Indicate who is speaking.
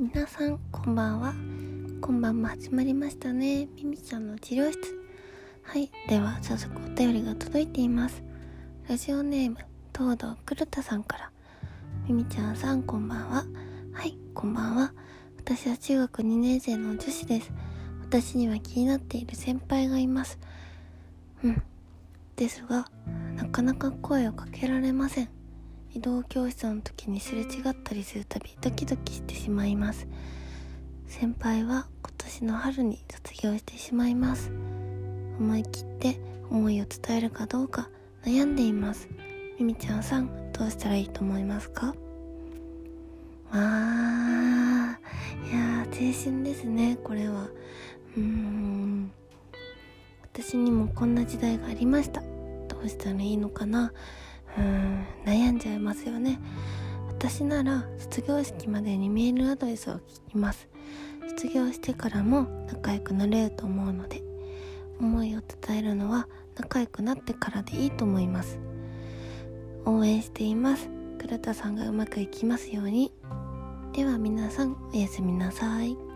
Speaker 1: 皆さんこんばんは。今晩も始まりましたね。みみちゃんの治療室。はいでは早速お便りが届いています。ラジオネーム東堂黒田さんから。みみちゃんさんこんばんは。はいこんばんは。私は中学2年生の女子です。私には気になっている先輩がいます。うん。ですがなかなか声をかけられません。移動教室の時にすれ違ったりするたびドキドキしてしまいます。先輩は今年の春に卒業してしまいます。思い切って思いを伝えるかどうか悩んでいます。みみちゃんさんどうしたらいいと思いますか？あーいやー青春ですねこれは。うーん。私にもこんな時代がありました。どうしたらいいのかな。うん悩んじゃいますよね。私なら卒業式までにメールアドレスを聞きます。卒業してからも仲良くなれると思うので思いを伝えるのは仲良くなってからでいいと思います。応援しています。黒田さんがうまくいきますように。では皆さんおやすみなさい。